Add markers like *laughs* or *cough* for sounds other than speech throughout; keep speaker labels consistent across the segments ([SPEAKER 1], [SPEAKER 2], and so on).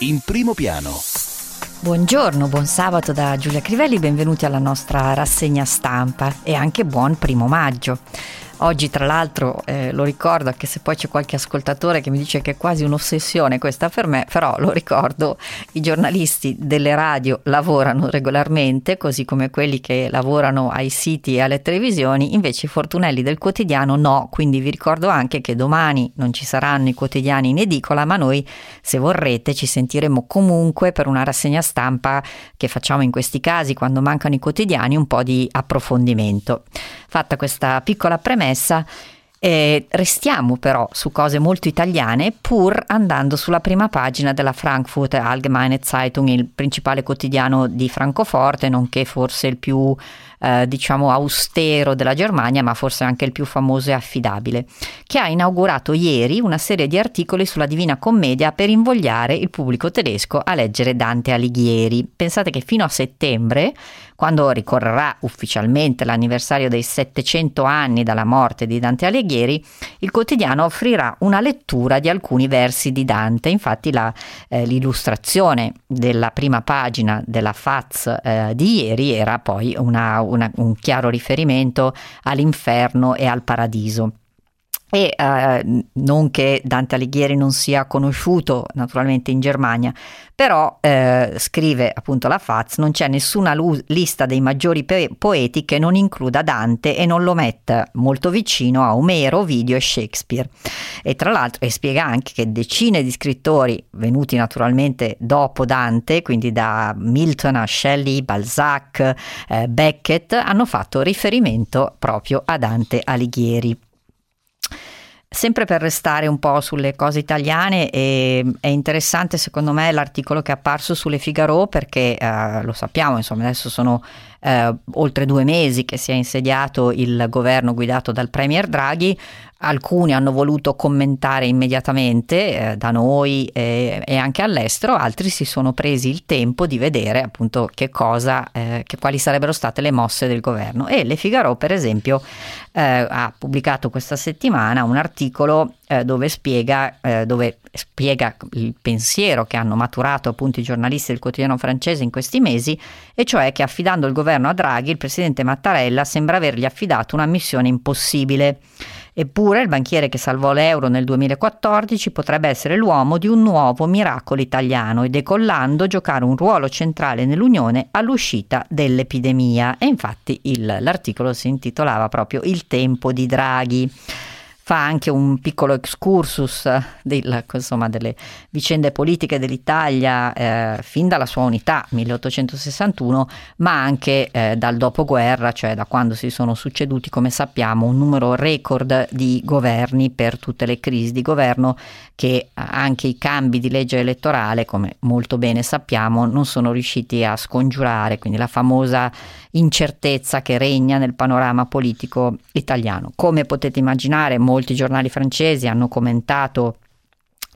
[SPEAKER 1] in primo piano.
[SPEAKER 2] Buongiorno, buon sabato da Giulia Crivelli, benvenuti alla nostra rassegna stampa e anche buon primo maggio. Oggi tra l'altro eh, lo ricordo, anche se poi c'è qualche ascoltatore che mi dice che è quasi un'ossessione questa per me, però lo ricordo, i giornalisti delle radio lavorano regolarmente, così come quelli che lavorano ai siti e alle televisioni, invece i fortunelli del quotidiano no, quindi vi ricordo anche che domani non ci saranno i quotidiani in edicola, ma noi se vorrete ci sentiremo comunque per una rassegna stampa che facciamo in questi casi quando mancano i quotidiani, un po' di approfondimento. Fatta questa piccola premessa, eh, restiamo però su cose molto italiane pur andando sulla prima pagina della Frankfurt Allgemeine Zeitung, il principale quotidiano di Francoforte, nonché forse il più eh, diciamo austero della Germania, ma forse anche il più famoso e affidabile, che ha inaugurato ieri una serie di articoli sulla Divina Commedia per invogliare il pubblico tedesco a leggere Dante Alighieri. Pensate che fino a settembre, quando ricorrerà ufficialmente l'anniversario dei 700 anni dalla morte di Dante Alighieri, il quotidiano offrirà una lettura di alcuni versi di Dante. Infatti la, eh, l'illustrazione della prima pagina della FAZ eh, di ieri era poi una, una, un chiaro riferimento all'inferno e al paradiso. E eh, non che Dante Alighieri non sia conosciuto naturalmente in Germania, però eh, scrive appunto la Faz, non c'è nessuna lu- lista dei maggiori pe- poeti che non includa Dante e non lo metta molto vicino a Omero, Ovidio e Shakespeare. E tra l'altro e spiega anche che decine di scrittori venuti naturalmente dopo Dante, quindi da Milton a Shelley, Balzac, eh, Beckett, hanno fatto riferimento proprio a Dante Alighieri. Sempre per restare un po' sulle cose italiane, è, interessante secondo me l'articolo che è apparso sulle Figaro perché eh, lo sappiamo, insomma adesso sono eh, oltre due mesi che si è insediato il governo guidato dal Premier Draghi, alcuni hanno voluto commentare immediatamente eh, da noi e, e, anche all'estero, altri si sono presi il tempo di vedere appunto che cosa, eh, che, quali sarebbero state le mosse del governo. E Le Figaro, per esempio, eh, ha pubblicato questa settimana un articolo eh, dove spiega, eh, dove spiega il pensiero che hanno maturato appunto i giornalisti del quotidiano francese in questi mesi, e cioè che affidando il governo a Draghi, il presidente Mattarella sembra avergli affidato una missione impossibile. Eppure il banchiere che salvò l'euro nel 2014 potrebbe essere l'uomo di un nuovo miracolo italiano e decollando giocare un ruolo centrale nell'Unione all'uscita dell'epidemia. E infatti il, l'articolo si intitolava proprio Il tempo di Draghi fa anche un piccolo excursus del, insomma, delle vicende politiche dell'Italia eh, fin dalla sua unità 1861, ma anche eh, dal dopoguerra, cioè da quando si sono succeduti, come sappiamo, un numero record di governi per tutte le crisi di governo che anche i cambi di legge elettorale, come molto bene sappiamo, non sono riusciti a scongiurare, quindi la famosa incertezza che regna nel panorama politico italiano. Come potete immaginare, molti giornali francesi hanno commentato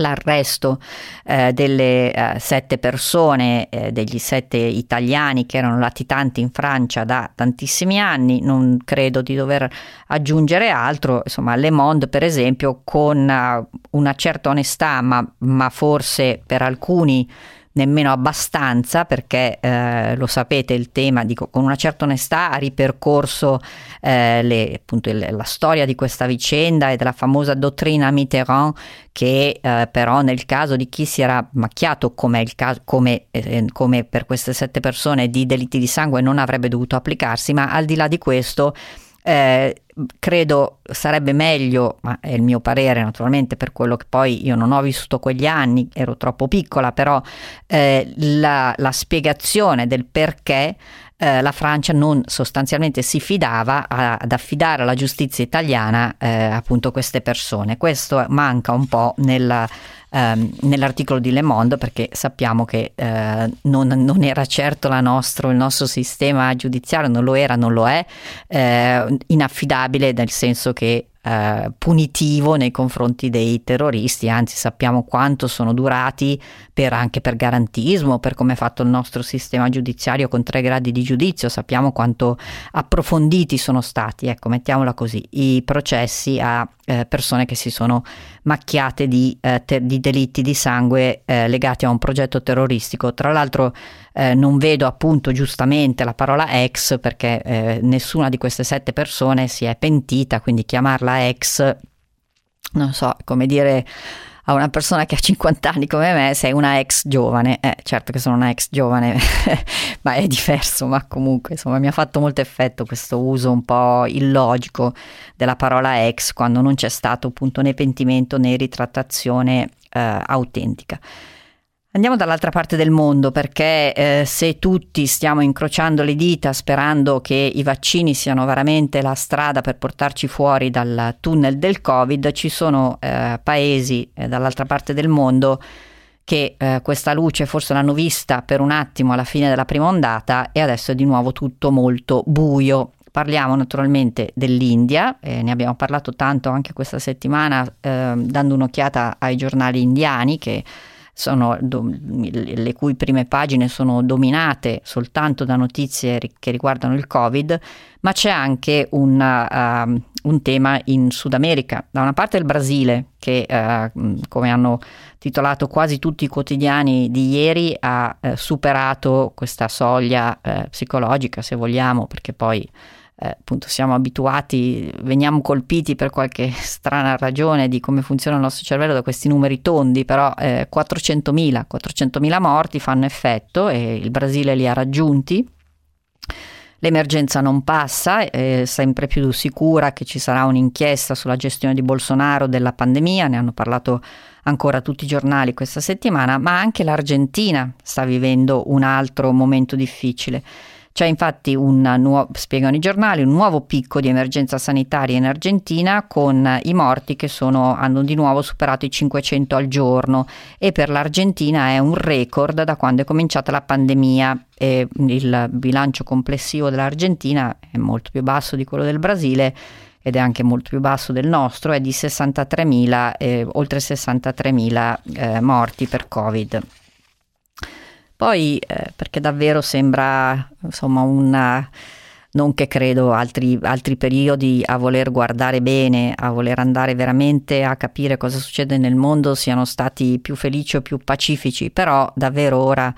[SPEAKER 2] l'arresto eh, delle eh, sette persone, eh, degli sette italiani che erano latitanti in Francia da tantissimi anni, non credo di dover aggiungere altro, insomma Le Monde per esempio con uh, una certa onestà, ma, ma forse per alcuni nemmeno abbastanza perché eh, lo sapete il tema dico, con una certa onestà ha ripercorso eh, le, appunto, il, la storia di questa vicenda e della famosa dottrina Mitterrand che eh, però nel caso di chi si era macchiato come, caso, come, eh, come per queste sette persone di delitti di sangue non avrebbe dovuto applicarsi ma al di là di questo eh, credo sarebbe meglio, ma è il mio parere naturalmente per quello che poi io non ho vissuto quegli anni, ero troppo piccola, però eh, la, la spiegazione del perché eh, la Francia non sostanzialmente si fidava a, ad affidare alla giustizia italiana eh, appunto queste persone. Questo manca un po' nella, ehm, nell'articolo di Le Monde perché sappiamo che eh, non, non, era certo nostro, il nostro sistema giudiziario, non lo era, non lo è, eh, inaffidabile nel senso che eh, punitivo nei confronti dei terroristi, anzi sappiamo quanto sono durati per, anche per garantismo, per come è fatto il nostro sistema giudiziario con tre gradi di giudizio, sappiamo quanto approfonditi sono stati, ecco mettiamola così, i processi a eh, persone che si sono macchiate di, eh, te- di delitti di sangue eh, legati a un progetto terroristico. Tra l'altro eh, non vedo appunto giustamente la parola ex perché eh, nessuna di queste sette persone si è pentita, quindi chiamarla ex, non so, come dire a una persona che ha 50 anni come me sei una ex giovane. Eh, certo che sono una ex giovane, *laughs* ma è diverso, ma comunque insomma mi ha fatto molto effetto questo uso un po' illogico della parola ex quando non c'è stato appunto né pentimento né ritrattazione eh, autentica. Andiamo dall'altra parte del mondo perché eh, se tutti stiamo incrociando le dita sperando che i vaccini siano veramente la strada per portarci fuori dal tunnel del Covid, ci sono eh, paesi eh, dall'altra parte del mondo che eh, questa luce forse l'hanno vista per un attimo alla fine della prima ondata e adesso è di nuovo tutto molto buio. Parliamo naturalmente dell'India, eh, ne abbiamo parlato tanto anche questa settimana eh, dando un'occhiata ai giornali indiani che sono, le cui prime pagine sono dominate soltanto da notizie che riguardano il Covid, ma c'è anche una, uh, un tema in Sud America. Da una parte il Brasile, che uh, come hanno titolato quasi tutti i quotidiani di ieri, ha uh, superato questa soglia eh, psicologica, se vogliamo, perché poi eh, appunto siamo abituati, veniamo colpiti per qualche *laughs* strana ragione di come funziona il nostro cervello da questi numeri tondi, però eh, 400.000, 400.000 morti fanno effetto e il Brasile li ha raggiunti. L'emergenza non passa, è sempre più sicura che ci sarà un'inchiesta sulla gestione di Bolsonaro della pandemia, ne hanno parlato ancora tutti i giornali questa settimana, ma anche l'Argentina sta vivendo un altro momento difficile. C'è infatti un nuovo, spiegano i giornali, un nuovo picco di emergenza sanitaria in Argentina con i morti che sono, hanno di nuovo superato i 500 al giorno e per l'Argentina è un record da quando è cominciata la pandemia. E il bilancio complessivo dell'Argentina è molto più basso di quello del Brasile ed è anche molto più basso del nostro, è di 63.000, eh, oltre 63.000 eh, morti per Covid. Poi, eh, perché davvero sembra insomma una non che credo altri, altri, periodi a voler guardare bene, a voler andare veramente a capire cosa succede nel mondo siano stati più felici o più pacifici, però davvero ora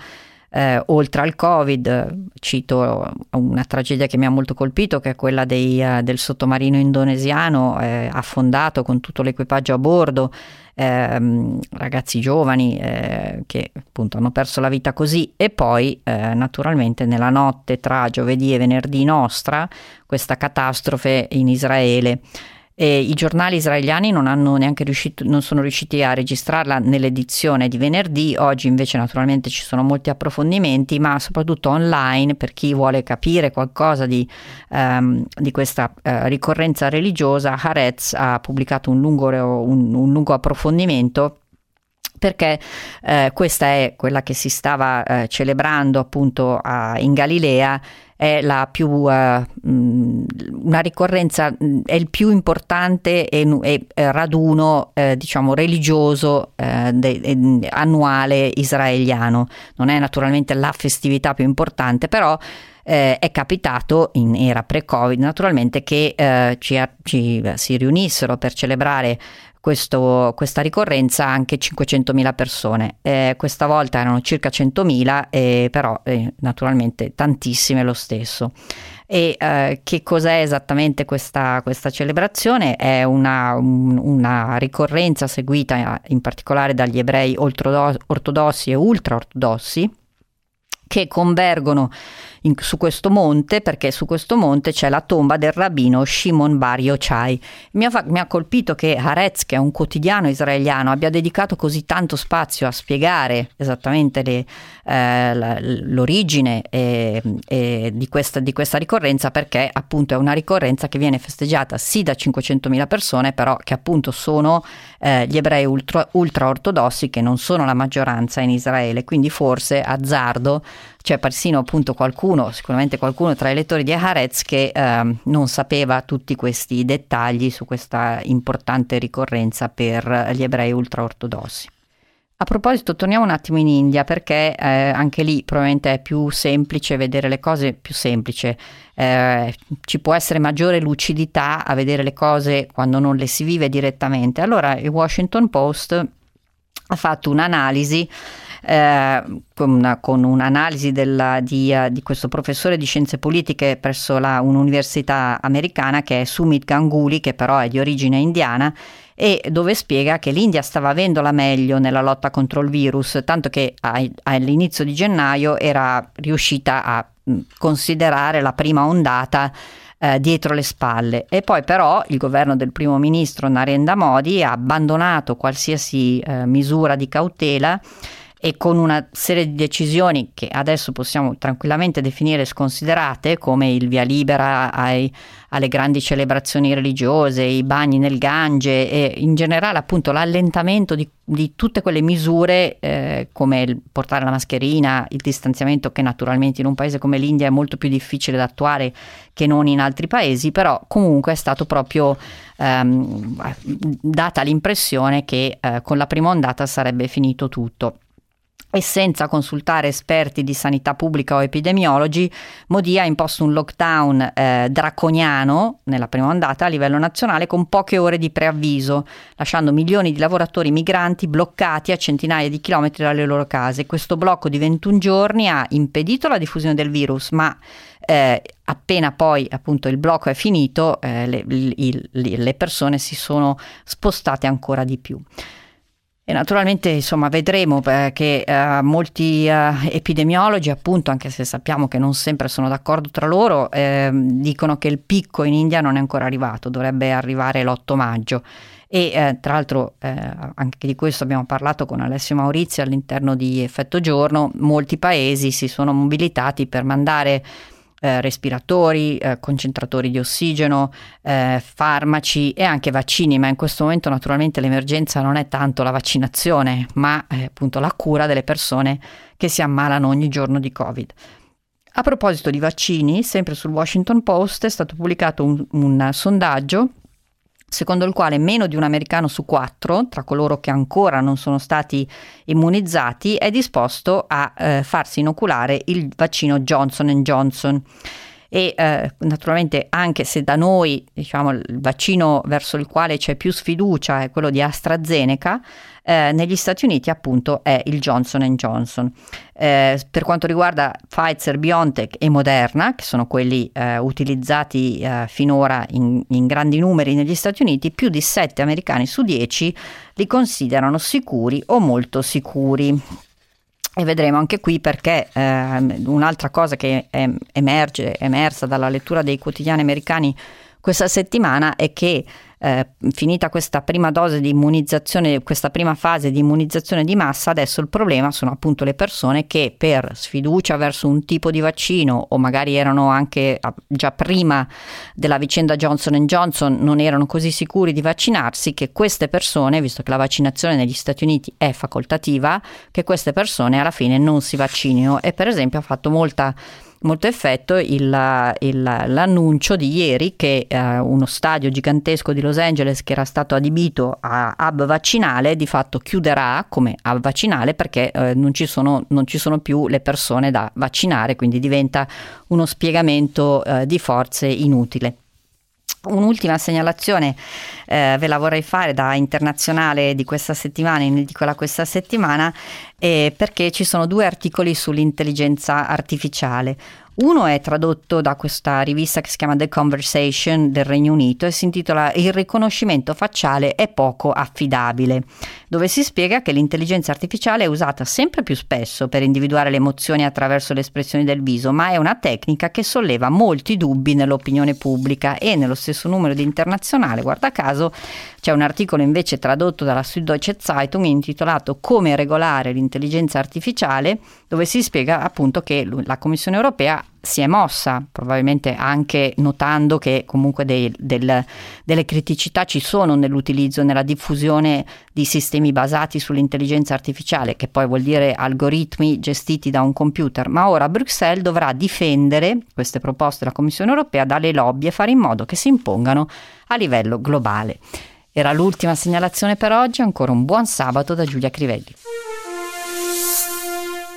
[SPEAKER 2] eh, oltre al Covid, cito una tragedia che mi ha molto colpito, che è quella dei, uh, del sottomarino indonesiano eh, affondato con tutto l'equipaggio a bordo, eh, ragazzi giovani eh, che appunto hanno perso la vita così e poi eh, naturalmente nella notte tra giovedì e venerdì nostra questa catastrofe in Israele e I giornali israeliani non, riuscito, non sono riusciti a registrarla nell'edizione di venerdì, oggi invece naturalmente ci sono molti approfondimenti, ma soprattutto online per chi vuole capire qualcosa di, um, di questa uh, ricorrenza religiosa, Haaretz ha pubblicato un lungo, un, un lungo approfondimento perché eh, questa è quella che si stava eh, celebrando appunto a, in Galilea è la più, uh, una ricorrenza, è il più importante e, e raduno eh, diciamo religioso eh, de, annuale israeliano. Non è naturalmente la festività più importante, però eh, è capitato in era pre-Covid naturalmente che eh, ci, ci, si riunissero per celebrare questo, questa ricorrenza anche 500.000 persone. Eh, questa volta erano circa 100.000, eh, però eh, naturalmente tantissime lo stesso. E eh, che cos'è esattamente questa, questa celebrazione? È una, un, una, ricorrenza seguita in particolare dagli ebrei ortodossi e ultraortodossi che convergono in, su questo monte perché su questo monte c'è la tomba del rabbino Shimon Bar Yochai. Mi ha, mi ha colpito che Haaretz, che è un quotidiano israeliano, abbia dedicato così tanto spazio a spiegare esattamente le, eh, l'origine eh, eh, di, questa, di, questa, ricorrenza perché appunto è una ricorrenza che viene festeggiata sì da 500.000 persone, però che appunto sono eh, gli ebrei ultra, ultra ortodossi che non sono la maggioranza in Israele, quindi forse azzardo c'è persino appunto qualcuno, sicuramente qualcuno tra i lettori di Haaretz che eh, non sapeva tutti questi dettagli su questa importante ricorrenza per gli ebrei ultraortodossi. A proposito, torniamo un attimo in India perché eh, anche lì probabilmente è più semplice vedere le cose, più semplice, eh, ci può essere maggiore lucidità a vedere le cose quando non le si vive direttamente. Allora il Washington Post ha fatto un'analisi eh, con, con, un'analisi della, di, uh, di, questo professore di scienze politiche presso la, un'università americana che è Sumit Ganguly, che però è di origine indiana e dove spiega che l'India stava avendo la meglio nella lotta contro il virus, tanto che all'inizio di gennaio era riuscita a considerare la prima ondata eh, dietro le spalle. E poi però il governo del primo ministro Narendra Modi ha abbandonato qualsiasi eh, misura di cautela e con una serie di decisioni che adesso possiamo tranquillamente definire sconsiderate, come il via libera ai, alle grandi celebrazioni religiose, i bagni nel Gange e in generale appunto l'allentamento di, di tutte quelle misure eh, come il portare la mascherina, il distanziamento che naturalmente in un paese come l'India è molto più difficile da attuare che non in altri paesi, però comunque è stato proprio ehm, data l'impressione che eh, con la prima ondata sarebbe finito tutto e senza consultare esperti di sanità pubblica o epidemiologi, Modi ha imposto un lockdown eh, draconiano nella prima ondata a livello nazionale con poche ore di preavviso, lasciando milioni di lavoratori migranti bloccati a centinaia di chilometri dalle loro case. Questo blocco di 21 giorni ha impedito la diffusione del virus, ma eh, appena poi appunto il blocco è finito, eh, le, le, le persone si sono spostate ancora di più. E naturalmente insomma vedremo che uh, molti uh, epidemiologi appunto anche se sappiamo che non sempre sono d'accordo tra loro eh, dicono che il picco in India non è ancora arrivato, dovrebbe arrivare l'8 maggio. E eh, tra l'altro eh, anche di questo abbiamo parlato con Alessio Maurizio all'interno di Effetto Giorno, molti paesi si sono mobilitati per mandare eh, respiratori, eh, concentratori di ossigeno, eh, farmaci e anche vaccini, ma in questo momento naturalmente l'emergenza non è tanto la vaccinazione, ma eh, appunto la cura delle persone che si ammalano ogni giorno di Covid. A proposito di vaccini, sempre sul Washington Post è stato pubblicato un, un sondaggio secondo il quale meno di un americano su quattro, tra coloro che ancora non sono stati immunizzati, è disposto a eh, farsi inoculare il vaccino Johnson Johnson e eh, naturalmente anche se da noi diciamo, il vaccino verso il quale c'è più sfiducia è quello di AstraZeneca, eh, negli Stati Uniti appunto è il Johnson Johnson. Eh, per quanto riguarda Pfizer, BioNTech e Moderna, che sono quelli eh, utilizzati eh, finora in, in, grandi numeri negli Stati Uniti, più di 7 americani su 10 li considerano sicuri o molto sicuri. E vedremo anche qui perché eh, un'altra cosa che è, emerge, emersa dalla lettura dei quotidiani americani questa settimana è che eh, finita questa prima dose di immunizzazione, questa prima fase di immunizzazione di massa, adesso il problema sono appunto le persone che per sfiducia verso un tipo di vaccino o magari erano anche ah, già prima della vicenda Johnson Johnson non erano così sicuri di vaccinarsi che queste persone, visto che la vaccinazione negli Stati Uniti è facoltativa, che queste persone alla fine non si vaccinino. E per esempio ha fatto molta molto effetto il, il, l'annuncio di ieri che eh, uno stadio gigantesco di Los Angeles che era stato adibito a hub vaccinale di fatto chiuderà come hub vaccinale perché eh, non, ci sono, non, ci sono, più le persone da vaccinare, quindi diventa uno spiegamento eh, di forze inutile. Un'ultima segnalazione eh, ve la vorrei fare da internazionale di questa settimana, in edicola questa settimana, eh, perché ci sono due articoli sull'intelligenza artificiale. Uno è tradotto da questa rivista che si chiama The Conversation del Regno Unito e si intitola Il riconoscimento facciale è poco affidabile, dove si spiega che l'intelligenza artificiale è usata sempre più spesso per individuare le emozioni attraverso le espressioni del viso, ma è una tecnica che solleva molti dubbi nell'opinione pubblica e nello stesso numero di internazionale, guarda caso, c'è un articolo invece tradotto dalla Süddeutsche Zeitung intitolato Come regolare l'intelligenza artificiale, dove si spiega appunto che la Commissione europea si è mossa, probabilmente anche notando che comunque dei, del, delle criticità ci sono nell'utilizzo, nella diffusione di sistemi basati sull'intelligenza artificiale, che poi vuol dire algoritmi gestiti da un computer, ma ora Bruxelles dovrà difendere queste proposte della Commissione europea dalle lobby e fare in modo che si impongano a livello globale. Era l'ultima segnalazione per oggi, ancora un buon sabato da Giulia Crivelli.